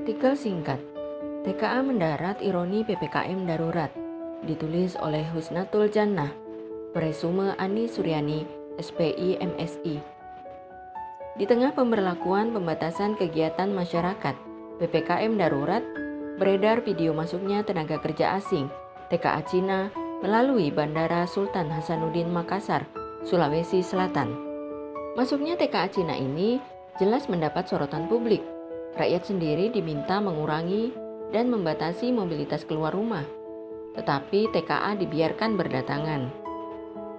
Artikel singkat TKA mendarat ironi PPKM darurat ditulis oleh Husnatul Jannah Presume Ani Suryani SPI MSI Di tengah pemberlakuan pembatasan kegiatan masyarakat PPKM darurat beredar video masuknya tenaga kerja asing TKA Cina melalui Bandara Sultan Hasanuddin Makassar, Sulawesi Selatan. Masuknya TKA Cina ini jelas mendapat sorotan publik. Rakyat sendiri diminta mengurangi dan membatasi mobilitas keluar rumah. Tetapi TKA dibiarkan berdatangan.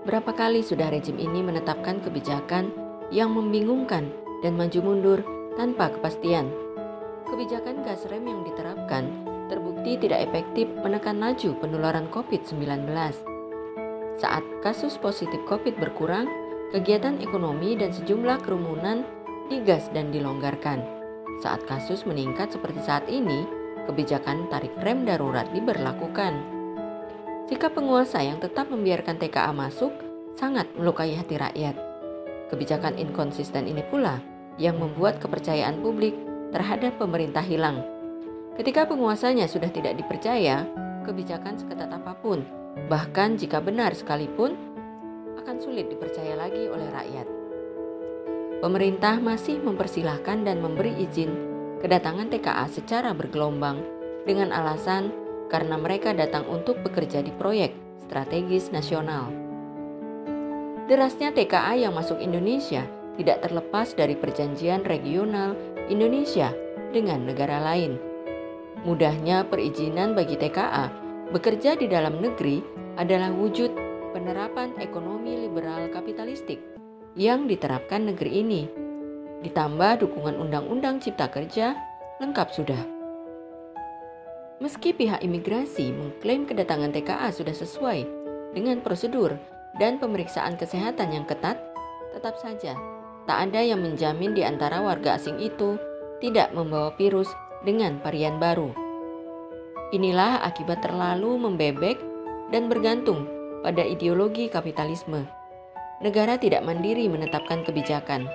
Berapa kali sudah rejim ini menetapkan kebijakan yang membingungkan dan maju mundur tanpa kepastian. Kebijakan gas rem yang diterapkan terbukti tidak efektif menekan laju penularan COVID-19. Saat kasus positif COVID berkurang, kegiatan ekonomi dan sejumlah kerumunan digas dan dilonggarkan. Saat kasus meningkat seperti saat ini, kebijakan tarik rem darurat diberlakukan. Sikap penguasa yang tetap membiarkan TKA masuk sangat melukai hati rakyat. Kebijakan inkonsisten ini pula yang membuat kepercayaan publik terhadap pemerintah hilang. Ketika penguasanya sudah tidak dipercaya, kebijakan seketat apa pun, bahkan jika benar sekalipun, akan sulit dipercaya lagi oleh rakyat. Pemerintah masih mempersilahkan dan memberi izin kedatangan TKA secara bergelombang dengan alasan karena mereka datang untuk bekerja di proyek strategis nasional. Derasnya TKA yang masuk Indonesia tidak terlepas dari perjanjian regional Indonesia dengan negara lain Mudahnya perizinan bagi TKA bekerja di dalam negeri adalah wujud penerapan ekonomi liberal kapitalistik yang diterapkan negeri ini. Ditambah dukungan Undang-Undang Cipta Kerja, lengkap sudah. Meski pihak imigrasi mengklaim kedatangan TKA sudah sesuai dengan prosedur dan pemeriksaan kesehatan yang ketat, tetap saja tak ada yang menjamin di antara warga asing itu tidak membawa virus dengan varian baru. Inilah akibat terlalu membebek dan bergantung pada ideologi kapitalisme. Negara tidak mandiri menetapkan kebijakan.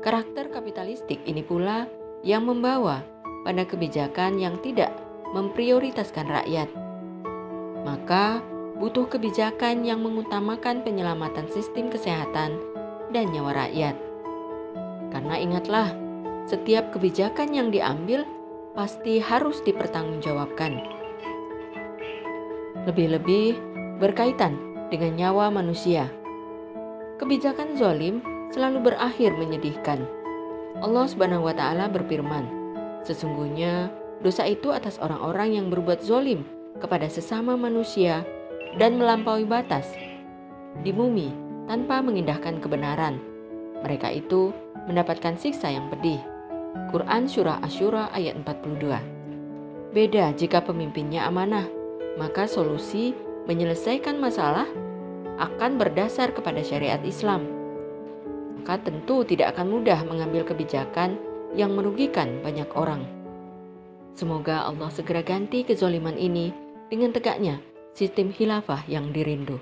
Karakter kapitalistik ini pula yang membawa pada kebijakan yang tidak memprioritaskan rakyat. Maka, butuh kebijakan yang mengutamakan penyelamatan sistem kesehatan dan nyawa rakyat. Karena ingatlah, setiap kebijakan yang diambil pasti harus dipertanggungjawabkan. Lebih-lebih berkaitan dengan nyawa manusia. Kebijakan zolim selalu berakhir menyedihkan. Allah Subhanahu wa Ta'ala berfirman, "Sesungguhnya dosa itu atas orang-orang yang berbuat zolim kepada sesama manusia dan melampaui batas di bumi tanpa mengindahkan kebenaran. Mereka itu mendapatkan siksa yang pedih." Quran Surah Asyura ayat 42. Beda jika pemimpinnya amanah, maka solusi menyelesaikan masalah akan berdasar kepada syariat Islam. Maka tentu tidak akan mudah mengambil kebijakan yang merugikan banyak orang. Semoga Allah segera ganti kezoliman ini dengan tegaknya sistem khilafah yang dirindu.